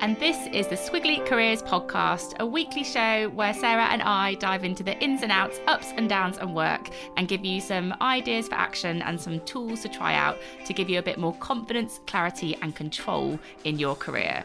And this is the Squiggly Careers Podcast, a weekly show where Sarah and I dive into the ins and outs, ups and downs and work and give you some ideas for action and some tools to try out to give you a bit more confidence, clarity, and control in your career.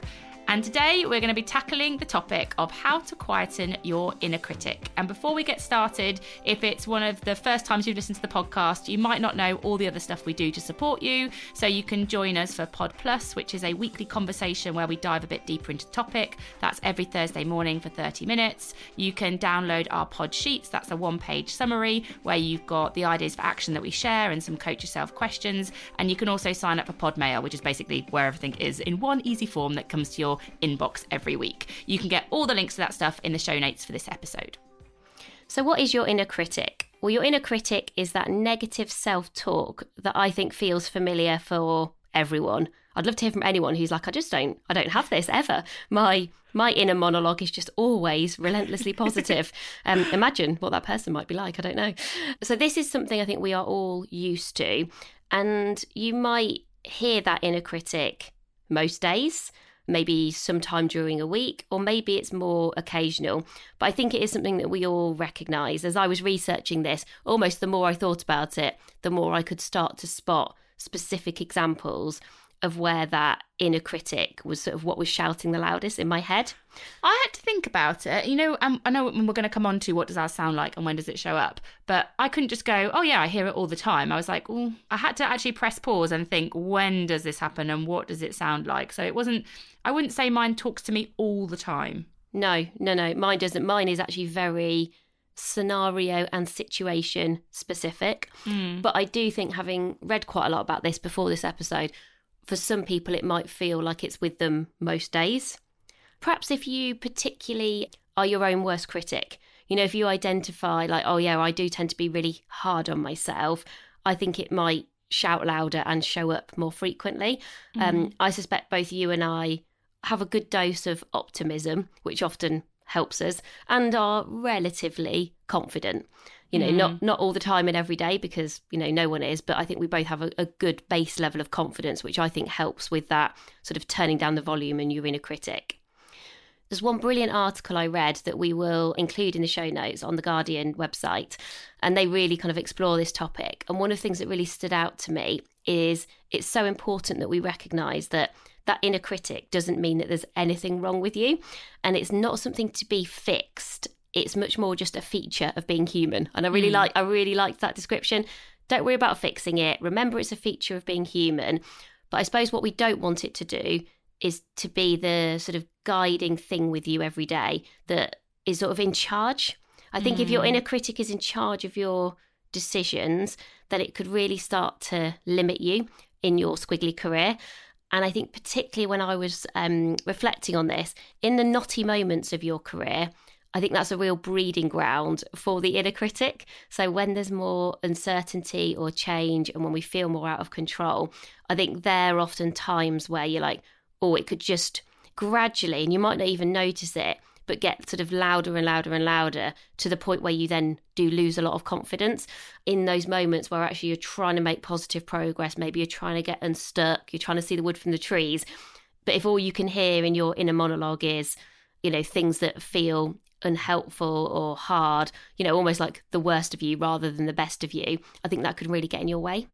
And today we're going to be tackling the topic of how to quieten your inner critic. And before we get started, if it's one of the first times you've listened to the podcast, you might not know all the other stuff we do to support you. So you can join us for Pod Plus, which is a weekly conversation where we dive a bit deeper into topic. That's every Thursday morning for 30 minutes. You can download our pod sheets. That's a one page summary where you've got the ideas for action that we share and some coach yourself questions. And you can also sign up for Pod Mail, which is basically where everything is in one easy form that comes to your inbox every week. You can get all the links to that stuff in the show notes for this episode. So, what is your inner critic? Well, your inner critic is that negative self talk that I think feels familiar for everyone. I'd love to hear from anyone who's like, I just don't, I don't have this ever. My my inner monologue is just always relentlessly positive. um, imagine what that person might be like. I don't know. So this is something I think we are all used to, and you might hear that inner critic most days maybe sometime during a week, or maybe it's more occasional. But I think it is something that we all recognize. As I was researching this, almost the more I thought about it, the more I could start to spot specific examples of where that inner critic was sort of what was shouting the loudest in my head. I had to think about it. You know, um, I know we're going to come on to what does that sound like and when does it show up, but I couldn't just go, oh yeah, I hear it all the time. I was like, oh, I had to actually press pause and think, when does this happen and what does it sound like? So it wasn't, I wouldn't say mine talks to me all the time. No, no, no, mine doesn't. Mine is actually very scenario and situation specific. Mm. But I do think, having read quite a lot about this before this episode, for some people it might feel like it's with them most days. Perhaps if you particularly are your own worst critic, you know, if you identify like, oh yeah, I do tend to be really hard on myself, I think it might shout louder and show up more frequently. Mm. Um, I suspect both you and I have a good dose of optimism, which often helps us, and are relatively confident. You know, Mm. not not all the time and every day because you know no one is, but I think we both have a, a good base level of confidence, which I think helps with that sort of turning down the volume and your inner critic. There's one brilliant article I read that we will include in the show notes on the Guardian website, and they really kind of explore this topic. And one of the things that really stood out to me is it's so important that we recognize that that inner critic doesn't mean that there's anything wrong with you, and it's not something to be fixed. It's much more just a feature of being human. And I really like I really liked that description. Don't worry about fixing it. Remember it's a feature of being human. But I suppose what we don't want it to do is to be the sort of guiding thing with you every day that is sort of in charge. I think if your inner critic is in charge of your decisions, then it could really start to limit you in your squiggly career. And I think, particularly when I was um, reflecting on this, in the knotty moments of your career, I think that's a real breeding ground for the inner critic. So when there's more uncertainty or change and when we feel more out of control, I think there are often times where you're like, oh, it could just gradually, and you might not even notice it, but get sort of louder and louder and louder to the point where you then do lose a lot of confidence in those moments where actually you're trying to make positive progress. Maybe you're trying to get unstuck, you're trying to see the wood from the trees. But if all you can hear in your inner monologue is, you know, things that feel unhelpful or hard, you know, almost like the worst of you rather than the best of you, I think that could really get in your way.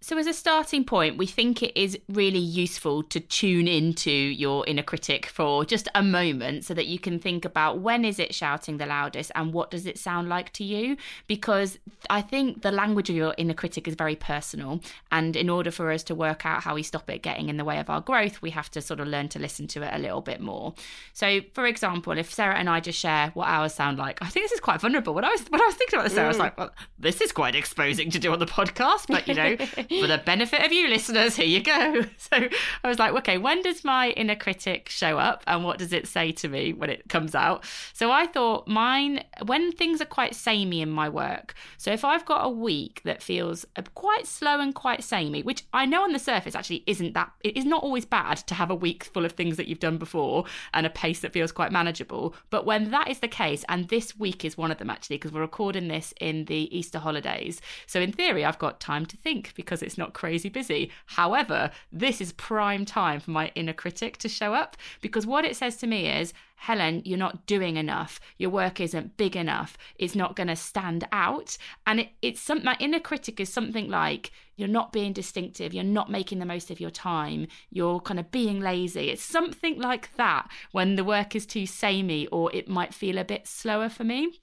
So, as a starting point, we think it is really useful to tune into your inner critic for just a moment so that you can think about when is it shouting the loudest and what does it sound like to you? Because I think the language of your inner critic is very personal. And in order for us to work out how we stop it getting in the way of our growth, we have to sort of learn to listen to it a little bit more. So, for example, if Sarah and I just share what ours sound like, I think this is quite vulnerable. When I was, when I was thinking about this, Sarah, I was mm. like, well, this is quite exposing to do on the podcast, but you know for the benefit of you listeners, here you go. So I was like, okay, when does my inner critic show up and what does it say to me when it comes out? So I thought mine, when things are quite samey in my work. So if I've got a week that feels uh, quite slow and quite samey, which I know on the surface actually isn't that, it is not always bad to have a week full of things that you've done before and a pace that feels quite manageable. But when that is the case, and this week is one of them actually, because we're recording this in the Easter holidays. So in theory, I've got time to think because it's not crazy busy. However, this is prime time for my inner critic to show up because what it says to me is, Helen, you're not doing enough. Your work isn't big enough. It's not going to stand out. And it, it's some, my inner critic is something like, you're not being distinctive. You're not making the most of your time. You're kind of being lazy. It's something like that when the work is too samey or it might feel a bit slower for me.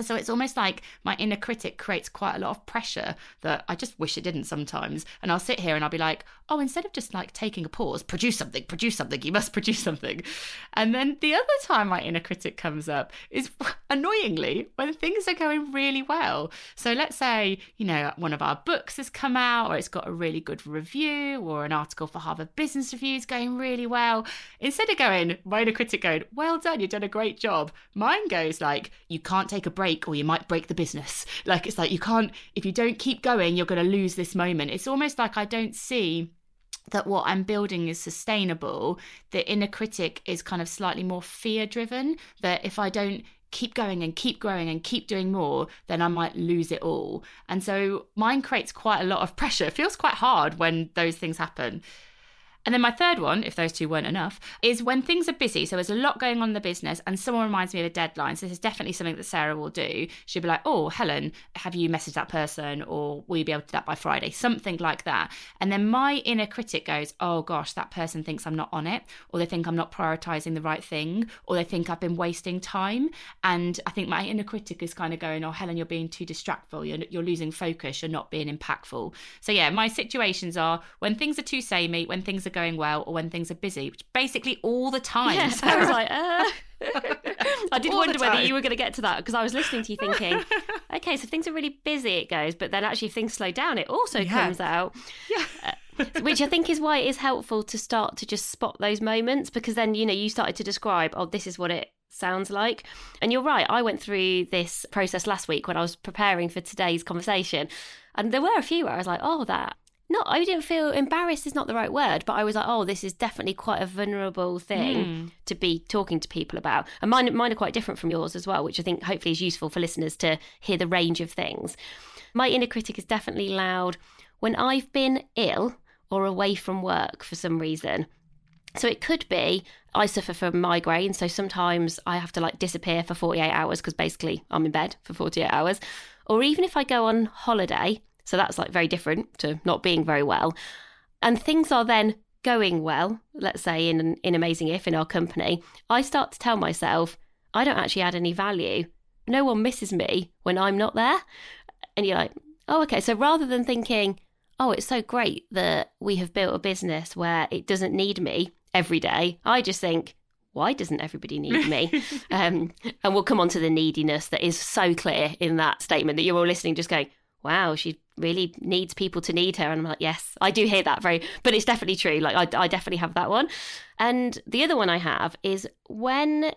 So it's almost like my inner critic creates quite a lot of pressure that I just wish it didn't sometimes. And I'll sit here and I'll be like, oh, instead of just like taking a pause, produce something, produce something, you must produce something. And then the other time my inner critic comes up is annoyingly when things are going really well. So let's say, you know, one of our books has come out or it's got a really good review or an article for Harvard Business Review is going really well. Instead of going, my inner critic going, well done, you've done a great job, mine goes like, you can't take a break break or you might break the business. Like it's like you can't, if you don't keep going, you're going to lose this moment. It's almost like I don't see that what I'm building is sustainable. The inner critic is kind of slightly more fear driven, that if I don't keep going and keep growing and keep doing more, then I might lose it all. And so mine creates quite a lot of pressure. It feels quite hard when those things happen. And then my third one, if those two weren't enough, is when things are busy. So there's a lot going on in the business and someone reminds me of a deadline. So this is definitely something that Sarah will do. She'll be like, oh, Helen, have you messaged that person? Or will you be able to do that by Friday? Something like that. And then my inner critic goes, oh gosh, that person thinks I'm not on it. Or they think I'm not prioritizing the right thing. Or they think I've been wasting time. And I think my inner critic is kind of going, oh, Helen, you're being too distractful. You're, you're losing focus. You're not being impactful. So yeah, my situations are when things are too samey, when things are going well or when things are busy, which basically all the time. Yeah, so I was like, uh... I did all wonder whether you were going to get to that because I was listening to you thinking, okay, so if things are really busy, it goes, but then actually if things slow down, it also yeah. comes out. Yeah. Uh, which I think is why it is helpful to start to just spot those moments because then, you know, you started to describe, oh, this is what it sounds like. And you're right, I went through this process last week when I was preparing for today's conversation. And there were a few where I was like, oh, that not I didn't feel embarrassed is not the right word, but I was like, oh, this is definitely quite a vulnerable thing mm. to be talking to people about. And mine mine are quite different from yours as well, which I think hopefully is useful for listeners to hear the range of things. My inner critic is definitely loud when I've been ill or away from work for some reason. So it could be I suffer from migraine, so sometimes I have to like disappear for 48 hours because basically I'm in bed for 48 hours. Or even if I go on holiday so that's like very different to not being very well. And things are then going well, let's say in in Amazing If in our company, I start to tell myself, I don't actually add any value. No one misses me when I'm not there. And you're like, oh, okay. So rather than thinking, oh, it's so great that we have built a business where it doesn't need me every day, I just think, why doesn't everybody need me? um, and we'll come on to the neediness that is so clear in that statement that you're all listening, just going, wow, she really needs people to need her. And I'm like, yes, I do hear that very, but it's definitely true. Like, I, I definitely have that one. And the other one I have is when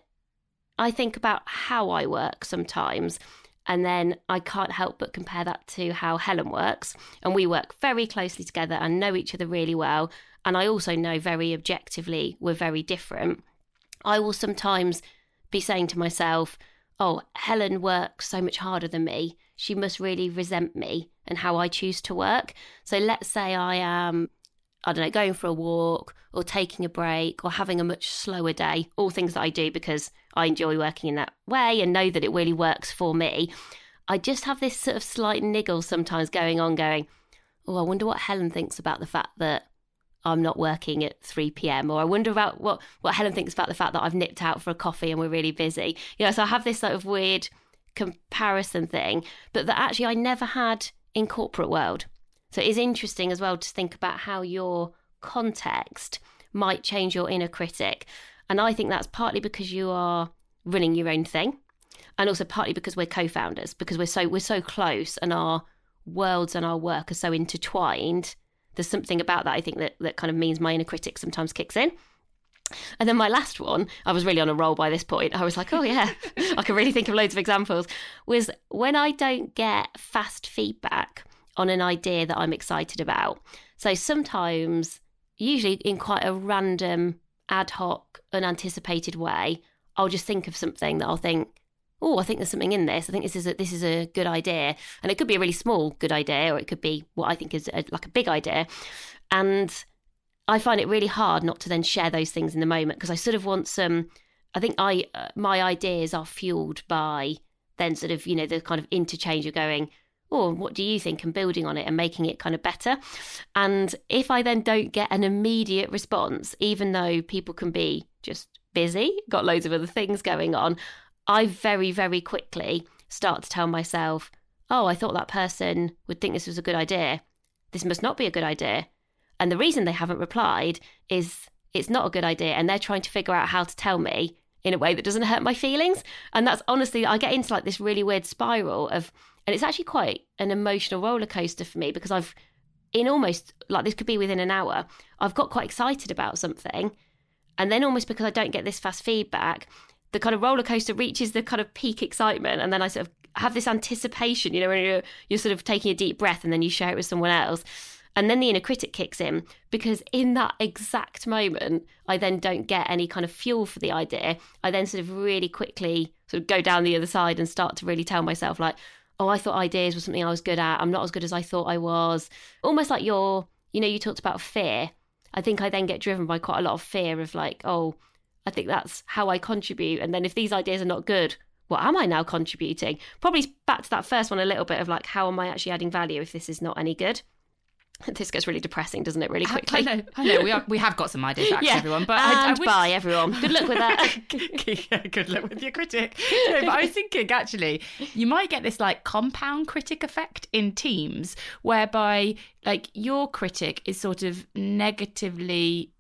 I think about how I work sometimes. And then I can't help but compare that to how Helen works. And we work very closely together and know each other really well. And I also know very objectively we're very different. I will sometimes be saying to myself, oh, Helen works so much harder than me. She must really resent me and how I choose to work. So let's say I am I don't know, going for a walk or taking a break or having a much slower day, all things that I do because I enjoy working in that way and know that it really works for me. I just have this sort of slight niggle sometimes going on, going, oh, I wonder what Helen thinks about the fact that I'm not working at 3 p.m. Or I wonder about what, what Helen thinks about the fact that I've nipped out for a coffee and we're really busy. You know, so I have this sort of weird comparison thing, but that actually I never had in corporate world. So it is interesting as well to think about how your context might change your inner critic. And I think that's partly because you are running your own thing and also partly because we're co-founders because we're so we're so close and our worlds and our work are so intertwined there's something about that I think that that kind of means my inner critic sometimes kicks in and then my last one, I was really on a roll by this point. I was like, oh, yeah, I can really think of loads of examples. Was when I don't get fast feedback on an idea that I'm excited about. So sometimes, usually in quite a random, ad hoc, unanticipated way, I'll just think of something that I'll think, oh, I think there's something in this. I think this is a, this is a good idea, and it could be a really small good idea, or it could be what I think is a, like a big idea. And I find it really hard not to then share those things in the moment because I sort of want some. I think I uh, my ideas are fueled by then sort of you know the kind of interchange of going. Oh, what do you think? And building on it and making it kind of better. And if I then don't get an immediate response, even though people can be just busy, got loads of other things going on, I very, very quickly start to tell myself, oh, I thought that person would think this was a good idea. This must not be a good idea. And the reason they haven't replied is it's not a good idea. And they're trying to figure out how to tell me in a way that doesn't hurt my feelings. And that's honestly, I get into like this really weird spiral of, and it's actually quite an emotional roller coaster for me because I've, in almost like this could be within an hour, I've got quite excited about something. And then almost because I don't get this fast feedback, the kind of roller coaster reaches the kind of peak excitement and then I sort of have this anticipation, you know, when you're, you're sort of taking a deep breath and then you share it with someone else. And then the inner critic kicks in because in that exact moment, I then don't get any kind of fuel for the idea. I then sort of really quickly sort of go down the other side and start to really tell myself, like, oh, I thought ideas was something I was good at. I'm not as good as I thought I was. Almost like you're, you know, you talked about fear. I think I then get driven by quite a lot of fear of like, oh, I think that's how I contribute. And then if these ideas are not good, what am I now contributing? Probably back to that first one a little bit of like, how am I actually adding value if this is not any good? This gets really depressing, doesn't it? Really quickly. I know. I know. We, are, we have got some ideas, actually, yeah. everyone. But and I, I would... bye, everyone. Good luck with that. yeah, good luck with your critic. No, but I was thinking, actually, you might get this like compound critic effect in teams, whereby like your critic is sort of negatively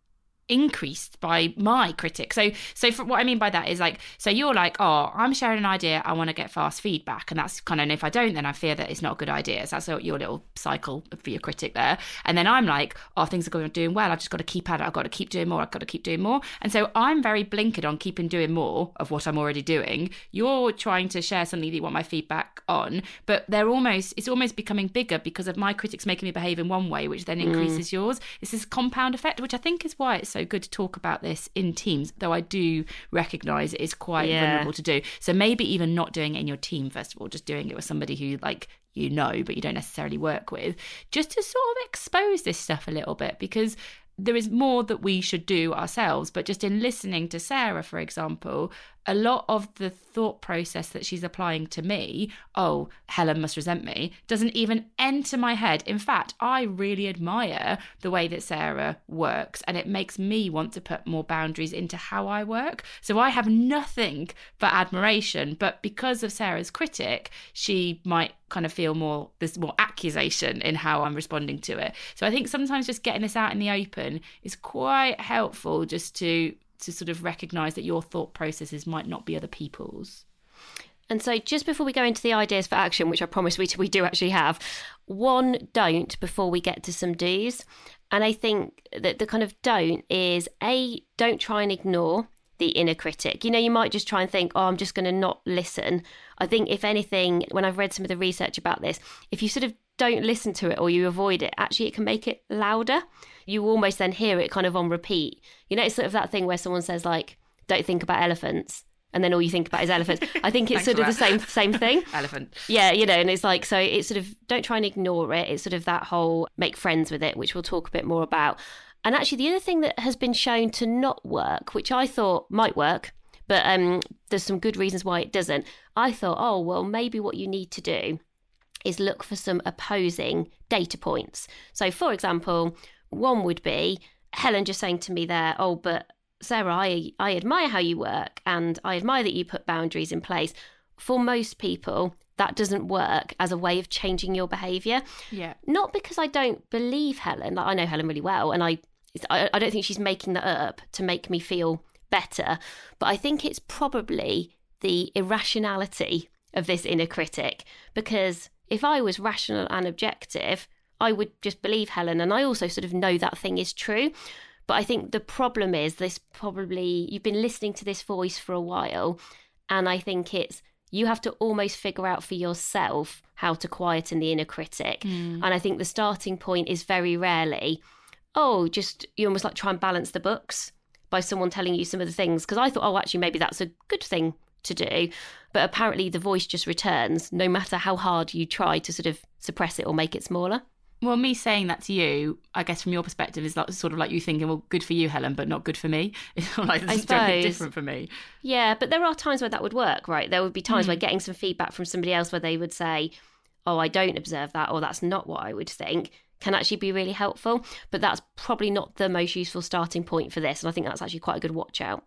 increased by my critic. So so for, what I mean by that is like so you're like, "Oh, I'm sharing an idea, I want to get fast feedback." And that's kind of and if I don't then I fear that it's not a good idea. So that's your little cycle for your critic there. And then I'm like, "Oh, things are going doing well. I've just got to keep at it. I've got to keep doing more. I've got to keep doing more." And so I'm very blinkered on keeping doing more of what I'm already doing. You're trying to share something that you want my feedback on, but they're almost it's almost becoming bigger because of my critics making me behave in one way, which then mm. increases mm. yours. It's this compound effect, which I think is why it's so so good to talk about this in teams, though I do recognize it is quite yeah. vulnerable to do. So maybe even not doing it in your team, first of all, just doing it with somebody who like you know, but you don't necessarily work with, just to sort of expose this stuff a little bit because there is more that we should do ourselves. But just in listening to Sarah, for example, a lot of the thought process that she's applying to me, oh, Helen must resent me, doesn't even enter my head. In fact, I really admire the way that Sarah works, and it makes me want to put more boundaries into how I work. So I have nothing but admiration, but because of Sarah's critic, she might kind of feel more there's more accusation in how I'm responding to it. So I think sometimes just getting this out in the open is quite helpful just to to sort of recognize that your thought processes might not be other people's. And so, just before we go into the ideas for action, which I promise we, we do actually have, one don't before we get to some do's. And I think that the kind of don't is A, don't try and ignore the inner critic. You know, you might just try and think, oh, I'm just going to not listen. I think, if anything, when I've read some of the research about this, if you sort of don't listen to it or you avoid it, actually, it can make it louder you almost then hear it kind of on repeat. You know, it's sort of that thing where someone says, like, don't think about elephants. and then all you think about is elephants. I think it's sort of for the same same thing. Elephant. Yeah, you know, and it's like so it's sort of don't try and ignore it. It's sort of that whole make friends with it, which we'll talk a bit more about. And actually the other thing that has been shown to not work, which I thought might work, but um, there's some good reasons why it doesn't. I thought, oh well, maybe what you need to do is look for some opposing data points. So for example, one would be Helen just saying to me there, oh, but Sarah, I, I admire how you work and I admire that you put boundaries in place. For most people, that doesn't work as a way of changing your behaviour. Yeah. Not because I don't believe Helen. Like, I know Helen really well, and I, I, I don't think she's making that up to make me feel better. But I think it's probably the irrationality of this inner critic. Because if I was rational and objective, I would just believe Helen. And I also sort of know that thing is true. But I think the problem is this probably, you've been listening to this voice for a while. And I think it's, you have to almost figure out for yourself how to quieten the inner critic. Mm. And I think the starting point is very rarely, oh, just you almost like try and balance the books by someone telling you some of the things. Because I thought, oh, actually, maybe that's a good thing to do. But apparently, the voice just returns no matter how hard you try to sort of suppress it or make it smaller. Well, me saying that to you, I guess from your perspective, is like, sort of like you thinking, well, good for you, Helen, but not good for me. It's like I is totally different for me. Yeah, but there are times where that would work, right? There would be times where Mm. getting some feedback from somebody else where they would say, oh, I don't observe that, or that's not what I would think, can actually be really helpful. But that's probably not the most useful starting point for this. And I think that's actually quite a good watch out.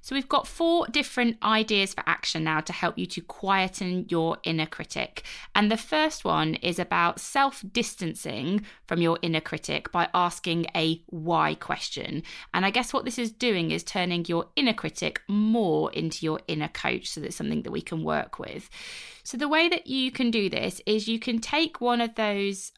So we've got four different ideas for action now to help you to quieten your inner critic. And the first one is about self distancing from your inner critic by asking a why question. And I guess what this is doing is turning your inner critic more into your inner coach. So that's something that we can work with. So the way that you can do this is you can take one of those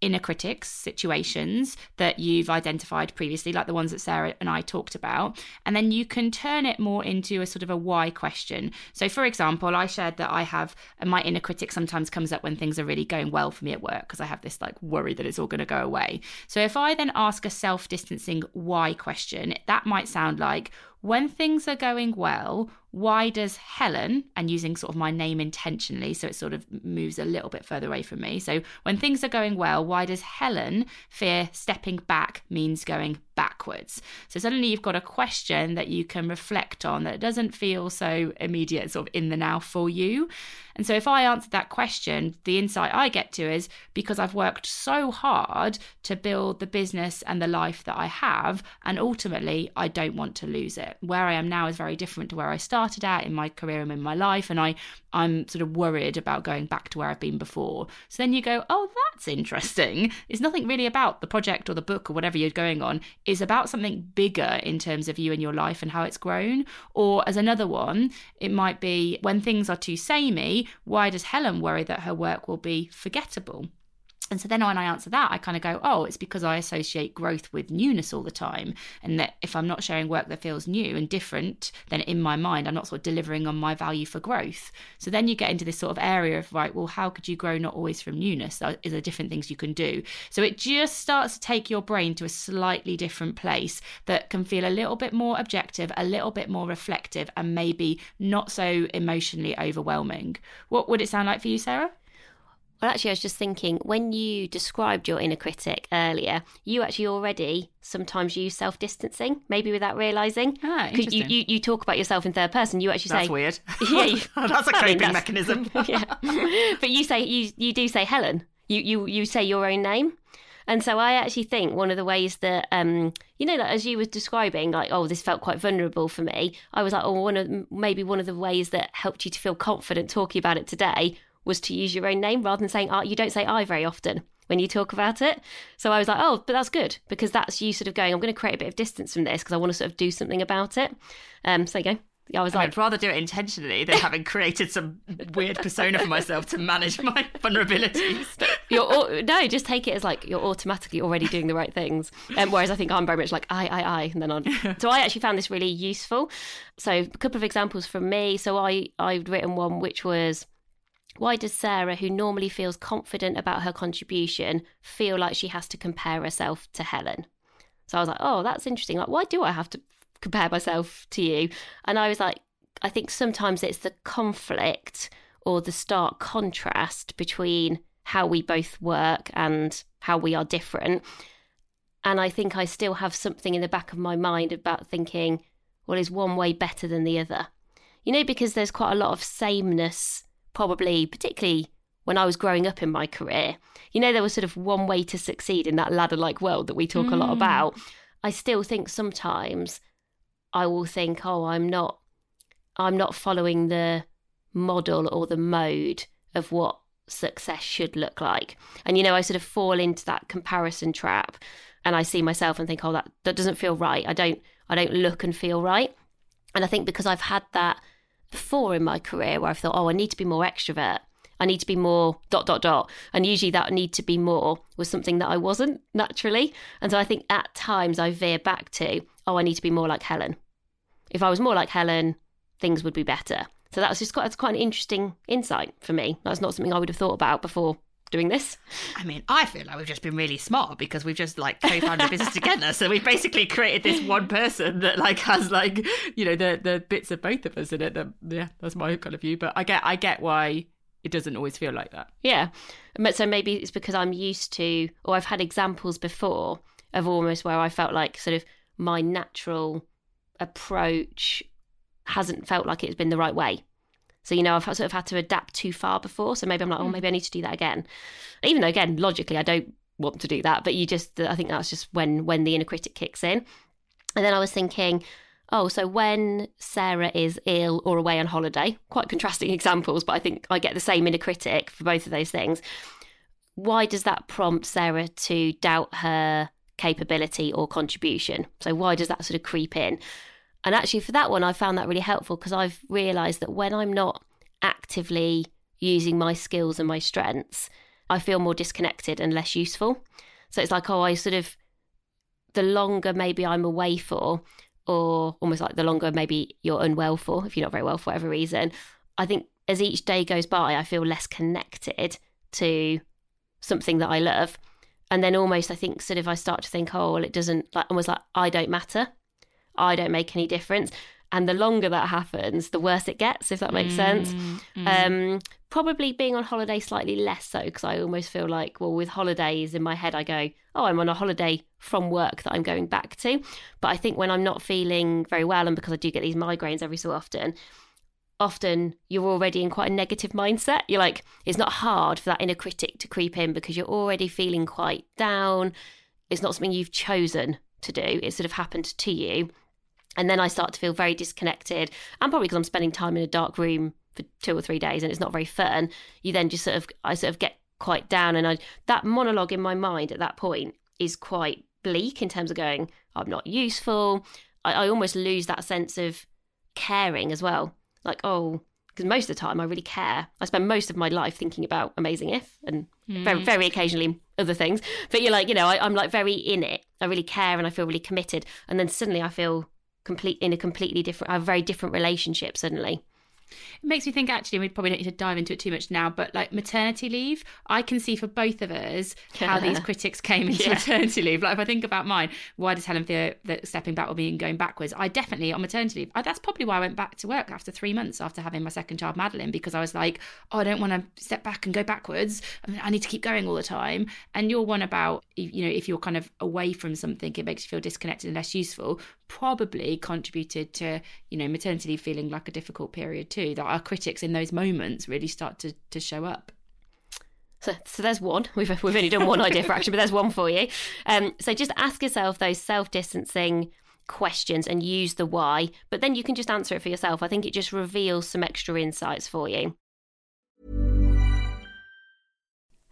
inner critics situations that you've identified previously, like the ones that Sarah and I talked about, and then you can turn it more into a sort of a why question. So, for example, I shared that I have my inner critic sometimes comes up when things are really going well for me at work because I have this like worry that it's all going to go away. So, if I then ask a self distancing why question, that might sound like, when things are going well, why does Helen, and using sort of my name intentionally, so it sort of moves a little bit further away from me. So when things are going well, why does Helen fear stepping back means going backwards? So suddenly you've got a question that you can reflect on that doesn't feel so immediate, sort of in the now for you. And so if I answer that question, the insight I get to is because I've worked so hard to build the business and the life that I have, and ultimately I don't want to lose it. Where I am now is very different to where I started at in my career and in my life, and I I'm sort of worried about going back to where I've been before. So then you go, oh, that's interesting. It's nothing really about the project or the book or whatever you're going on. It's about something bigger in terms of you and your life and how it's grown. Or as another one, it might be when things are too samey, why does Helen worry that her work will be forgettable? And so then when I answer that, I kind of go, oh, it's because I associate growth with newness all the time. And that if I'm not sharing work that feels new and different, then in my mind, I'm not sort of delivering on my value for growth. So then you get into this sort of area of, right, well, how could you grow not always from newness? There different things you can do. So it just starts to take your brain to a slightly different place that can feel a little bit more objective, a little bit more reflective, and maybe not so emotionally overwhelming. What would it sound like for you, Sarah? Well, actually, I was just thinking when you described your inner critic earlier, you actually already sometimes use self distancing, maybe without realizing. Ah, 'Cause you, you, you talk about yourself in third person. You actually That's say, weird. Yeah, you- that's a coping that's- mechanism. yeah. But you say you you do say Helen. You you you say your own name. And so I actually think one of the ways that um you know like as you were describing like oh this felt quite vulnerable for me I was like oh one of maybe one of the ways that helped you to feel confident talking about it today was to use your own name rather than saying I you don't say I very often when you talk about it. So I was like oh but that's good because that's you sort of going I'm going to create a bit of distance from this because I want to sort of do something about it. Um so there you go. I was like I'd rather do it intentionally than having created some weird persona for myself to manage my vulnerabilities. you're no, just take it as like you're automatically already doing the right things. Um, whereas I think I'm very much like I, I, I, and then on. so I actually found this really useful. So a couple of examples from me. So I I'd written one which was. Why does Sarah, who normally feels confident about her contribution, feel like she has to compare herself to Helen? So I was like, oh, that's interesting. Like, why do I have to compare myself to you? And I was like, I think sometimes it's the conflict or the stark contrast between how we both work and how we are different. And I think I still have something in the back of my mind about thinking, well, is one way better than the other? You know, because there's quite a lot of sameness, probably, particularly when I was growing up in my career. You know, there was sort of one way to succeed in that ladder like world that we talk mm. a lot mm. about. I still think sometimes I will think, oh, I'm not I'm not following the model or the mode of what success should look like. And you know, I sort of fall into that comparison trap and I see myself and think, oh, that, that doesn't feel right. I don't I don't look and feel right. And I think because I've had that before in my career where I've thought, oh, I need to be more extrovert. I need to be more dot dot dot. And usually that need to be more was something that I wasn't naturally. And so I think at times I veer back to, oh, I need to be more like Helen. If I was more like Helen, things would be better. So that was just quite, that's quite an interesting insight for me. That's not something I would have thought about before doing this. I mean, I feel like we've just been really smart because we've just like co-founded a business together. So we've basically created this one person that like has like you know the the bits of both of us in it. That, yeah, that's my kind of view. But I get I get why it doesn't always feel like that. Yeah, so maybe it's because I'm used to, or I've had examples before of almost where I felt like sort of my natural approach hasn't felt like it's been the right way. So, you know, I've sort of had to adapt too far before. So maybe I'm like, oh, hmm. maybe I need to do that again. Even though, again, logically, I don't want to do that. But you just, I think that's just when when the inner critic kicks in. And then I was thinking, oh, so when Sarah is ill or away on holiday, quite contrasting examples, but I think I get the same inner critic for both of those things. Why does that prompt Sarah to doubt her capability or contribution? So why does that sort of creep in? And actually, for that one, I found that really helpful because I've realized that when I'm not actively using my skills and my strengths, I feel more disconnected and less useful. So it's like, oh, I sort of, the longer maybe I'm away for, or almost like the longer maybe you're unwell for, if you're not very well for whatever reason, I think as each day goes by, I feel less connected to something that I love. And then almost, I think, sort of, I start to think, oh, well, it doesn't, like, almost like I don't matter. I don't make any difference. And the longer that happens, the worse it gets, if that makes mm, sense. Mm. Um, probably being on holiday slightly less so, because I almost feel like, well, with holidays in my head, I go, oh, I'm on a holiday from work that I'm going back to. But I think when I'm not feeling very well, and because I do get these migraines every so often, often you're already in quite a negative mindset. You're like, it's not hard for that inner critic to creep in because you're already feeling quite down. It's not something you've chosen to do, it sort of happened to you. And then I start to feel very disconnected. And probably because I'm spending time in a dark room for two or three days and it's not very fun, you then just sort of, I sort of get quite down. And I, that monologue in my mind at that point is quite bleak in terms of going, I'm not useful. I, I almost lose that sense of caring as well. Like, oh, because most of the time I really care. I spend most of my life thinking about Amazing If and mm. very, very occasionally other things. But you're like, you know, I, I'm like very in it. I really care and I feel really committed. And then suddenly I feel complete in a completely different, a very different relationship suddenly. It makes me think actually, we probably don't need to dive into it too much now, but like maternity leave, I can see for both of us how these critics came into yeah. maternity leave. Like if I think about mine, why does Helen feel that stepping back or being going backwards? I definitely on maternity leave, I, that's probably why I went back to work after three months after having my second child, Madeline, because I was like, oh, I don't want to step back and go backwards. I, mean, I need to keep going all the time. And you're one about, you know, if you're kind of away from something, it makes you feel disconnected and less useful, probably contributed to, you know, maternity leave feeling like a difficult period too that our critics in those moments really start to, to show up. So, so there's one. We've we've only done one idea for action, but there's one for you. Um, so just ask yourself those self distancing questions and use the why, but then you can just answer it for yourself. I think it just reveals some extra insights for you.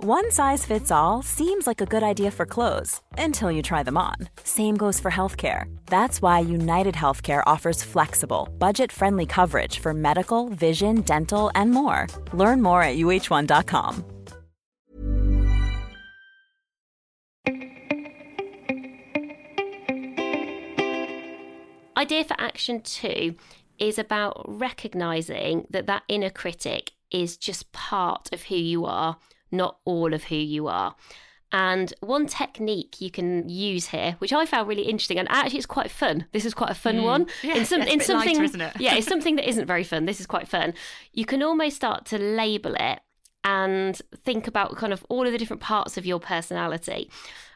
One size fits all seems like a good idea for clothes until you try them on. Same goes for healthcare. That's why United Healthcare offers flexible, budget friendly coverage for medical, vision, dental, and more. Learn more at uh1.com. Idea for action two is about recognizing that that inner critic is just part of who you are, not all of who you are. And one technique you can use here, which I found really interesting, and actually it's quite fun. This is quite a fun hmm. one. Yeah, in some, it's a in something, lighter, isn't it? yeah, it's something that isn't very fun. This is quite fun. You can almost start to label it and think about kind of all of the different parts of your personality.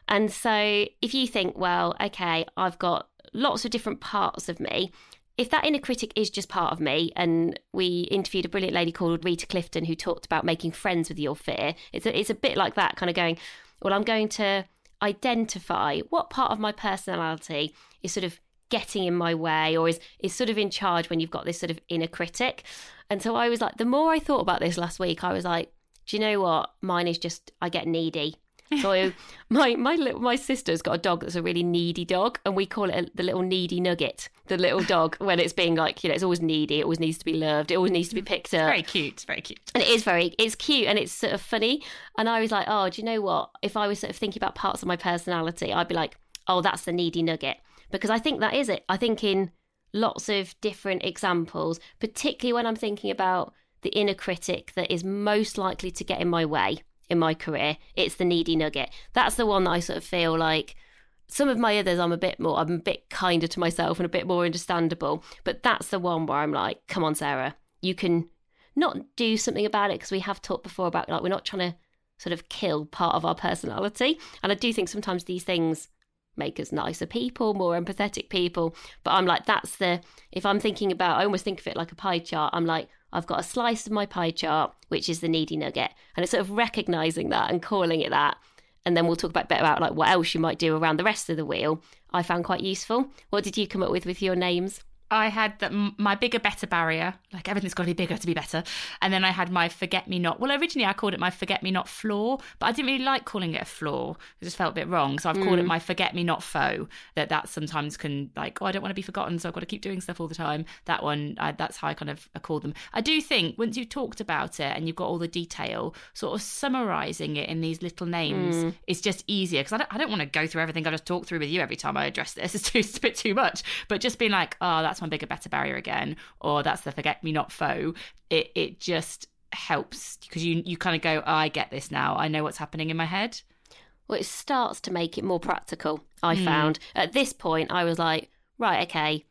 And so if you think, well, okay, I've got lots of different parts of me. If that inner critic is just part of me, and we interviewed a brilliant lady called Rita Clifton who talked about making friends with your fear, it's a, it's a bit like that, kind of going, well, I'm going to identify what part of my personality is sort of getting in my way or is, is sort of in charge when you've got this sort of inner critic. And so I was like, the more I thought about this last week, I was like, do you know what? Mine is just, I get needy. So my my little my sister's got a dog that's a really needy dog, and we call it a, the little needy nugget. The little dog when it's being like you know it's always needy, it always needs to be loved, it always needs to be mm-hmm. picked up. Very cute, very cute. And it is very, it's cute and it's sort of funny. And I was like, oh, do you know what? If I was sort of thinking about parts of my personality, I'd be like, oh, that's the needy nugget. Because I think that is it. I think in lots of different examples, particularly when I'm thinking about the inner critic that is most likely to get in my way in my career, it's the needy nugget. That's the one that I sort of feel like some of my others I'm a bit more I'm a bit kinder to myself and a bit more understandable but that's the one where I'm like come on Sarah you can not do something about it because we have talked before about like we're not trying to sort of kill part of our personality and I do think sometimes these things make us nicer people more empathetic people but I'm like that's the if I'm thinking about I almost think of it like a pie chart I'm like I've got a slice of my pie chart which is the needy nugget and it's sort of recognizing that and calling it that and then we'll talk about bit about like what else you might do around the rest of the wheel. I found quite useful. What did you come up with with your names? I had the, my bigger, better barrier. Like everything's got to be bigger to be better. And then I had my forget me not. Well, originally I called it my forget me not flaw, but I didn't really like calling it a flaw. It just felt a bit wrong. So I've called it mm. my forget me not foe. That that sometimes can like, oh, I don't want to be forgotten, so I've got to keep doing stuff all the time. That one, I, that's how I kind of I call them. I do think once you've talked about it and you've got all the detail, sort of summarizing it in these little names mm. is just easier because I don't, I don't want to go through everything I just talked through with you every time I address this. It's, too, it's a bit too much. But just being like, oh, that's my bigger, better barrier again, or that's the forget me not foe. It it just helps because you you kind of go, oh, I get this now. I know what's happening in my head. Well, it starts to make it more practical, I hmm. found. At this point, I was like, right, okay,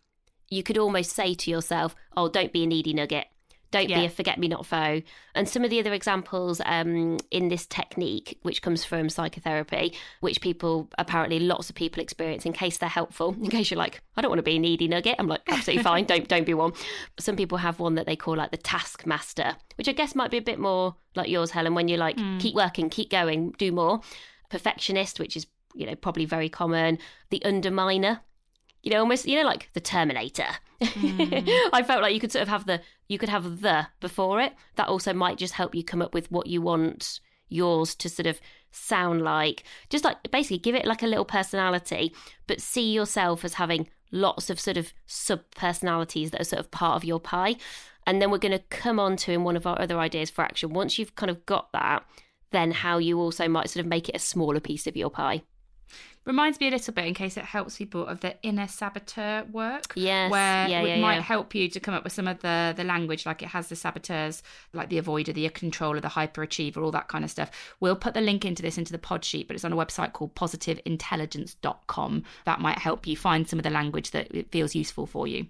you could almost say to yourself, oh, don't be a needy nugget. Don't be a forget me not foe. And some of the other examples um, in this technique, which comes from psychotherapy, which people apparently lots of people experience in case they're helpful, in case you're like, I don't want to be a needy nugget. I'm like, absolutely fine. Don't don't be one. Some people have one that they call like the taskmaster, which I guess might be a bit more like yours, Helen, when you're like, keep working, keep going, do more. Perfectionist, which is you know probably very common. The underminer, you know, almost you know like the Terminator. Mm. I felt like you could sort of have the you could have the before it. That also might just help you come up with what you want yours to sort of sound like. Just like basically give it like a little personality, but see yourself as having lots of sort of sub personalities that are sort of part of your pie. And then we're going to come on to in one of our other ideas for action. Once you've kind of got that, then how you also might sort of make it a smaller piece of your pie. Reminds me a little bit in case it helps people of the inner saboteur work yes. where yeah, it yeah, might yeah. help you to come up with some of the the language like it has the saboteurs like the avoider the controller the hyperachiever all that kind of stuff. We'll put the link into this into the pod sheet but it's on a website called positiveintelligence.com that might help you find some of the language that it feels useful for you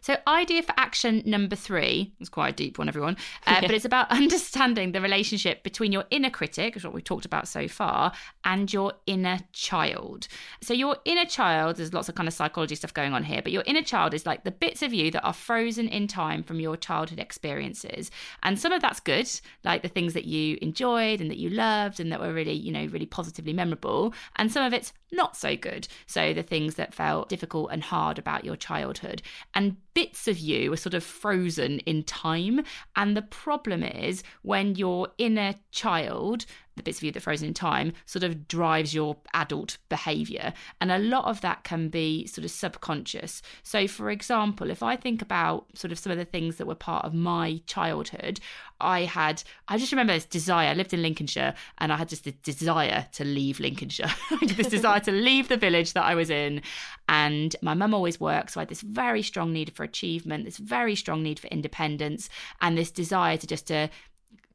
so, idea for action number three is quite a deep one, everyone, uh, but it's about understanding the relationship between your inner critic, which is what we've talked about so far, and your inner child. So, your inner child, there's lots of kind of psychology stuff going on here, but your inner child is like the bits of you that are frozen in time from your childhood experiences. And some of that's good, like the things that you enjoyed and that you loved and that were really, you know, really positively memorable. And some of it's not so good. So, the things that felt difficult and hard about your childhood. And bits of you are sort of frozen in time. And the problem is when your inner child, the bits of you that frozen in time, sort of drives your adult behavior. And a lot of that can be sort of subconscious. So, for example, if I think about sort of some of the things that were part of my childhood, I had, I just remember this desire. I lived in Lincolnshire and I had just this desire to leave Lincolnshire, this desire to leave the village that I was in. And my mum always worked. So I had this very strong need for achievement, this very strong need for independence, and this desire to just to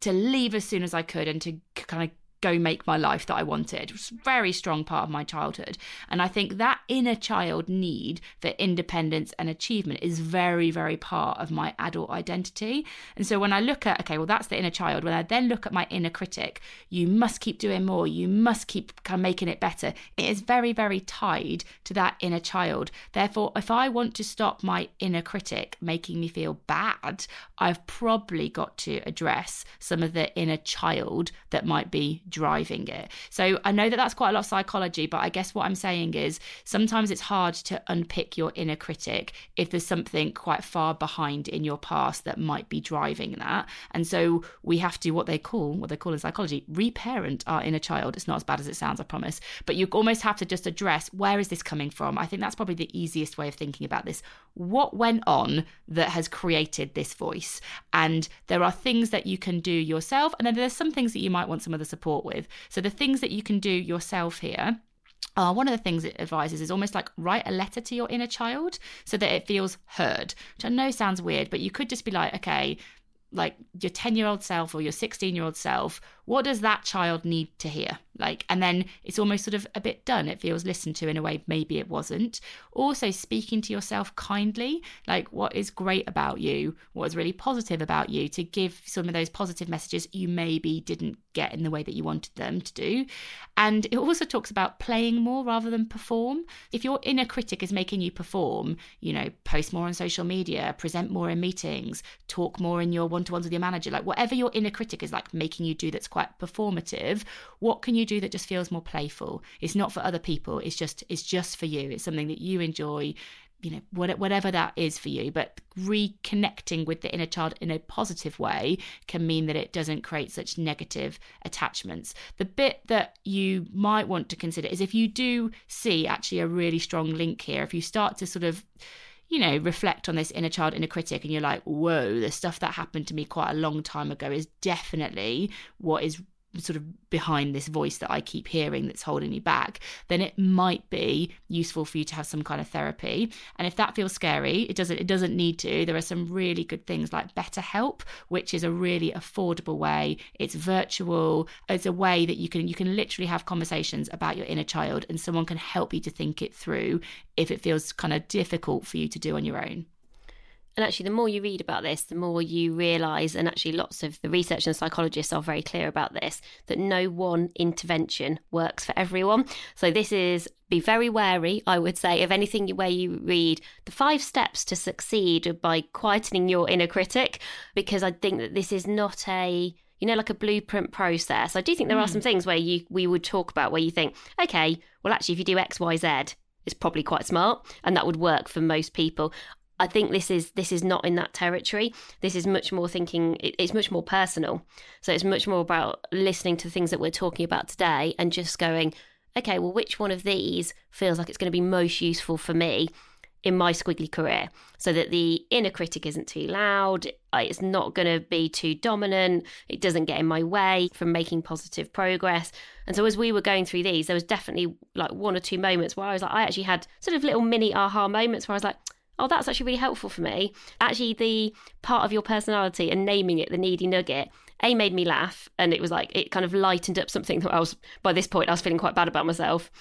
to leave as soon as I could and to kind of go make my life that I wanted. It was a very strong part of my childhood. And I think that inner child need for independence and achievement is very, very part of my adult identity. And so when I look at, okay, well, that's the inner child, when I then look at my inner critic, you must keep doing more, you must keep kind of making it better. It is very, very tied to that inner child. Therefore, if I want to stop my inner critic making me feel bad, I've probably got to address some of the inner child that might be driving it. So I know that that's quite a lot of psychology, but I guess what I'm saying is sometimes it's hard to unpick your inner critic if there's something quite far behind in your past that might be driving that. And so we have to what they call what they call in psychology reparent our inner child. It's not as bad as it sounds, I promise. But you almost have to just address where is this coming from? I think that's probably the easiest way of thinking about this. What went on that has created this voice? And there are things that you can do yourself, and then there's some things that you might want some other support with. So the things that you can do yourself here. Uh, one of the things it advises is almost like write a letter to your inner child so that it feels heard, which I know sounds weird, but you could just be like, okay, like your 10 year old self or your 16 year old self, what does that child need to hear? Like, and then it's almost sort of a bit done. It feels listened to in a way maybe it wasn't. Also, speaking to yourself kindly, like what is great about you, what is really positive about you, to give some of those positive messages you maybe didn't get in the way that you wanted them to do. And it also talks about playing more rather than perform. If your inner critic is making you perform, you know, post more on social media, present more in meetings, talk more in your one to ones with your manager, like whatever your inner critic is like making you do that's quite performative, what can you do that just feels more playful? It's not for other people, it's just it's just for you. It's something that you enjoy you know whatever that is for you but reconnecting with the inner child in a positive way can mean that it doesn't create such negative attachments the bit that you might want to consider is if you do see actually a really strong link here if you start to sort of you know, reflect on this inner child, inner critic, and you're like, whoa, the stuff that happened to me quite a long time ago is definitely what is sort of behind this voice that I keep hearing that's holding me back, then it might be useful for you to have some kind of therapy. And if that feels scary, it doesn't it doesn't need to. There are some really good things like BetterHelp, which is a really affordable way. It's virtual. It's a way that you can you can literally have conversations about your inner child and someone can help you to think it through if it feels kind of difficult for you to do on your own. And actually, the more you read about this, the more you realise, and actually, lots of the research and psychologists are very clear about this, that no one intervention works for everyone. So, this is be very wary, I would say, of anything where you read the five steps to succeed by quietening your inner critic, because I think that this is not a you know, like a blueprint process. I do think there are some mm. things where you we would talk about where you think, okay, well, actually, if you do X, Y, Z, it's probably quite smart, and that would work for most people. I think this is this is not in that territory. This is much more thinking. It, it's much more personal. So it's much more about listening to things that we're talking about today and just going, okay, well, which one of these feels like it's going to be most useful for me in my squiggly career so that the inner critic isn't too loud, it's not going to be too dominant, it doesn't get in my way from making positive progress. And so as we were going through these, there was definitely like one or two moments where I was like, I actually had sort of little mini aha moments where I was like, oh, that's actually really helpful for me. Actually, the part of your personality and naming it the needy nugget, A, made me laugh. And it was like, it kind of lightened up something that I was, by this point, I was feeling quite bad about myself.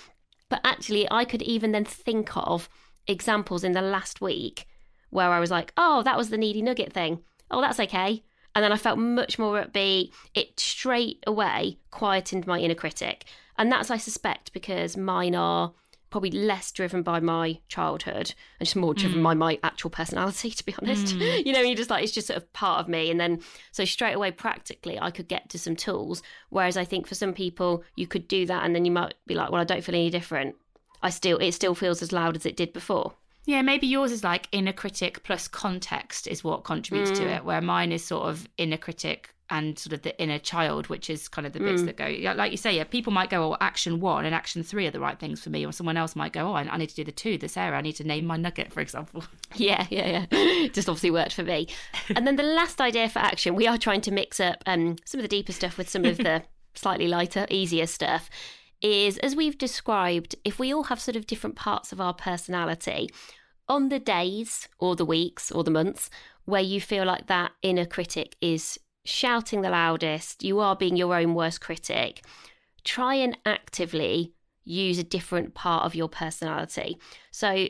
But actually, I could even then think of examples in the last week where I was like, oh, that was the needy nugget thing. Oh, that's okay. And then I felt much more upbeat. It straight away quietened my inner critic. And that's, I suspect, because mine are probably less driven by my childhood and just more driven mm. by my actual personality, to be honest. Mm. You know, you just like, it's just sort of part of me. And then, so straight away, practically, I could get to some tools. Whereas I think for some people, you could do that and then you might be like, well, I don't feel any different. I still, it still feels as loud as it did before. Yeah, maybe yours is like inner critic plus context is what contributes mm. to it, where mine is sort of inner critic and sort of the inner child, which is kind of the bits mm. that go, like you say, yeah, people might go, oh, action one and action three are the right things for me, or someone else might go, oh, I, need to do the two, this area, I need to name my nugget, for example. Yeah, yeah, yeah. Just obviously worked for me. and then the last idea for action, we are trying to mix up um, some of the deeper stuff with some of the slightly lighter, easier stuff is as we've described, if we all have sort of different parts of our personality, on the days or the weeks or the months where you feel like that inner critic is shouting the loudest, you are being your own worst critic, try and actively use a different part of your personality. So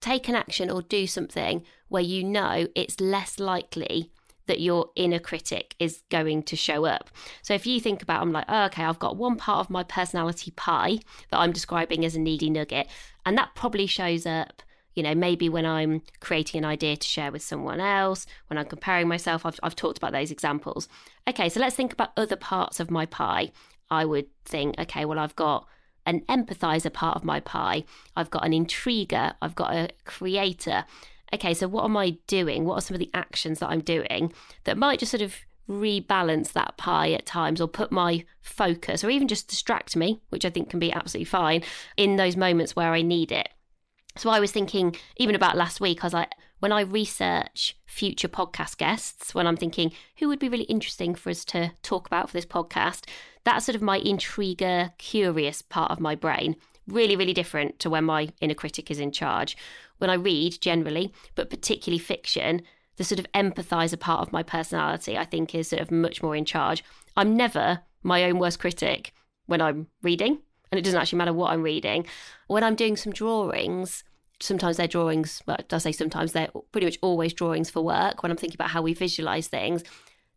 take an action or do something where you know it's less likely that your inner critic is going to show up. So if you think about, I'm like, oh, okay, I've got one part of my personality pie that I'm describing as a needy nugget, and that probably shows up. You know, maybe when I'm creating an idea to share with someone else, when I'm comparing myself, I've, I've talked about those examples. Okay, so let's think about other parts of my pie. I would think, okay, well, I've got an empathizer part of my pie, I've got an intriguer, I've got a creator, okay, so what am I doing? What are some of the actions that I'm doing that might just sort of rebalance that pie at times or put my focus or even just distract me, which I think can be absolutely fine in those moments where I need it. So I was thinking, even about last week, I was like, when I research future podcast guests, when I'm thinking who would be really interesting for us to talk about for this podcast, that's sort of my intriguer, curious part of my brain. Really, really different to when my inner critic is in charge when I read generally, but particularly fiction, the sort of empathizer part of my personality, I think, is sort of much more in charge. I'm never my own worst critic when I'm reading, and it doesn't actually matter what I'm reading. When I'm doing some drawings, sometimes they're drawings, but I say sometimes they're pretty much always drawings for work when I'm thinking about how we visualize things.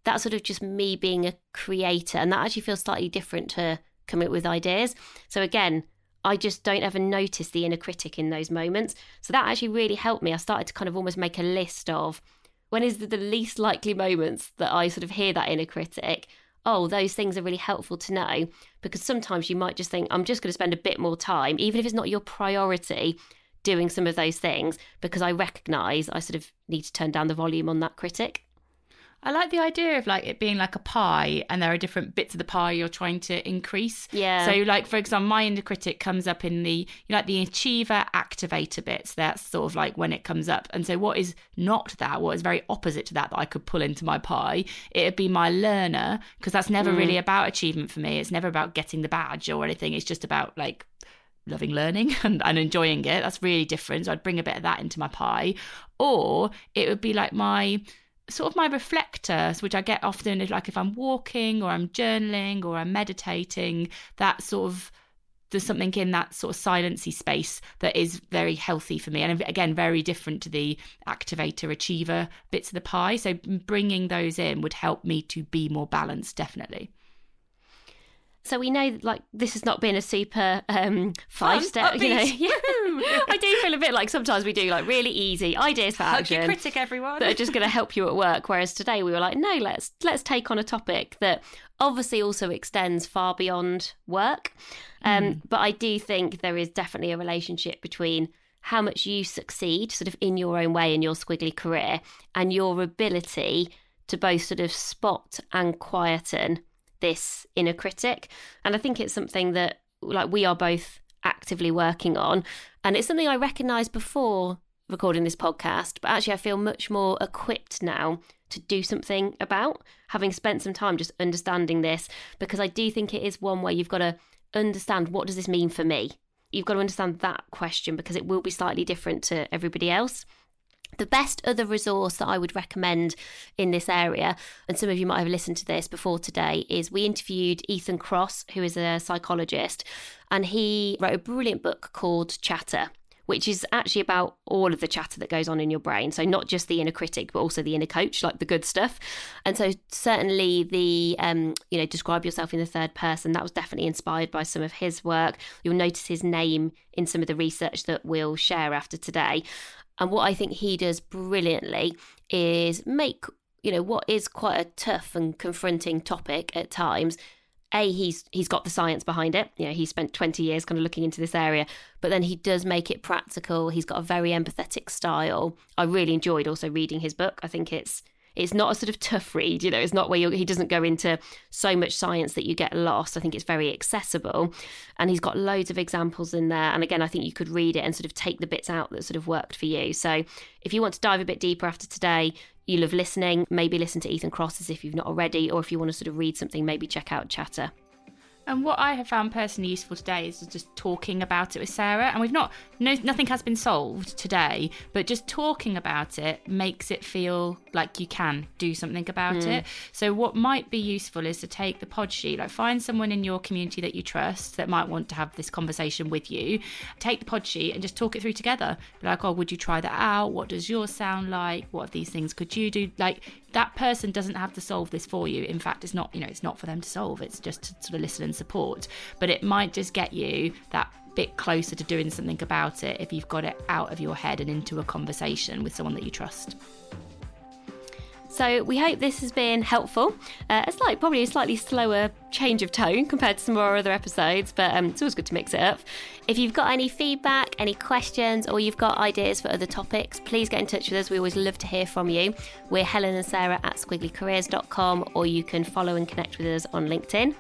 That's sort of just me being a creator, and that actually feels slightly different to coming up with ideas. So again, I just don't ever notice the inner critic in those moments. So that actually really helped me. I started to kind of almost make a list of when is the least likely moments that I sort of hear that inner critic. Oh, those things are really helpful to know because sometimes you might just think, I'm just going to spend a bit more time, even if it's not your priority, doing some of those things because I recognize I sort of need to turn down the volume on that critic. I like the idea of like it being like a pie and there are different bits of the pie you're trying to increase. Yeah. So like for example, my inner critic comes up in the you like the achiever activator bits. That's sort of like when it comes up. And so what is not that, what is very opposite to that that I could pull into my pie, it'd be my learner, because that's never mm. really about achievement for me. It's never about getting the badge or anything. It's just about like loving learning and, and enjoying it. That's really different. So I'd bring a bit of that into my pie. Or it would be like my sort of my reflectors, which I get often if like if I'm walking or I'm journaling or I'm meditating, that sort of there's something in that sort of silency space that is very healthy for me. And again very different to the activator achiever bits of the pie. So bringing those in would help me to be more balanced definitely so we know like this has not been a super um, five step you know. I do feel a bit like sometimes we do like really easy ideas for action critic everyone. that are just going to help you at work whereas today we were like no let's let's take on a topic that obviously also extends far beyond work. Um, mm. but I do think there is definitely a relationship between how much you succeed sort of in your own way in your squiggly career and your ability to both sort of spot and quieten this inner critic. And I think it's something that like we are both actively working on. And it's something I recognized before recording this podcast, but actually I feel much more equipped now to do something about, having spent some time just understanding this, because I do think it is one where you've got to understand what does this mean for me? You've got to understand that question because it will be slightly different to everybody else. The best other resource that I would recommend in this area, and some of you might have listened to this before today, is we interviewed Ethan Kross, who is a psychologist, and he wrote a brilliant book called Chatter which is actually about all of the chatter that goes on in your brain. So, not just the inner critic, but also the inner coach, like the good stuff. And so, certainly, the, um, you know, describe yourself in the third person, that was definitely inspired by some of his work. You'll notice his name in some of the research that we'll share after today. And what I think he does brilliantly is make you know what is quite a tough and confronting topic at times. A he's he's got the science behind it. You know he spent 20 years kind of looking into this area but then he does make it practical. He's got a very empathetic style. I really enjoyed also reading his book. I think it's it's not a sort of tough read you know it's not where he doesn't go into so much science that you get lost i think it's very accessible and he's got loads of examples in there and again i think you could read it and sort of take the bits out that sort of worked for you so if you want to dive a bit deeper after today you love listening, maybe listen to Ethan Kross if you've not already, or if you want to sort of read something, maybe check out Chatter. And what I have found personally useful today is just talking about it with Sarah. And we've not, no, nothing has been solved today, but just talking about it makes it feel like you can do something about mm. it. So what might be useful is to take the pod sheet, like find someone in your community that you trust that might want to have this conversation with you. Take the pod sheet and just talk it through together. Be like, oh, would you try that out? What does yours sound like? What of these things could you do? Like that person doesn't have to solve this for you. In fact, it's not, you know, it's not for them to solve. It's just to sort of listen and support. But it might just get you that bit closer to doing something about it if you've got it out of your head and into a conversation with someone that you trust. So we hope this has been helpful. Uh, it's like probably a slightly slower change of tone compared to some of our other episodes, but um, it's always good to mix it up. If you've got any feedback, any questions, or you've got ideas for other topics, please get in touch with us. We always love to hear from you. We're Helen and Sarah at squigglycareers.com, or you can follow and connect with us on LinkedIn.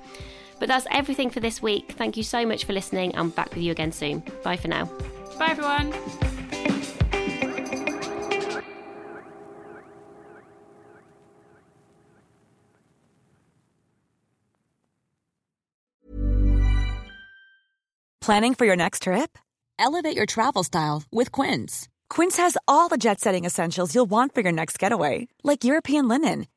But that's everything for this week. Thank you so much for listening. I'm back with you again soon. Bye for now. Bye, everyone. Planning for your next trip? Elevate your travel style with Quince. Quince has all the jet setting essentials you'll want for your next getaway, like European linen,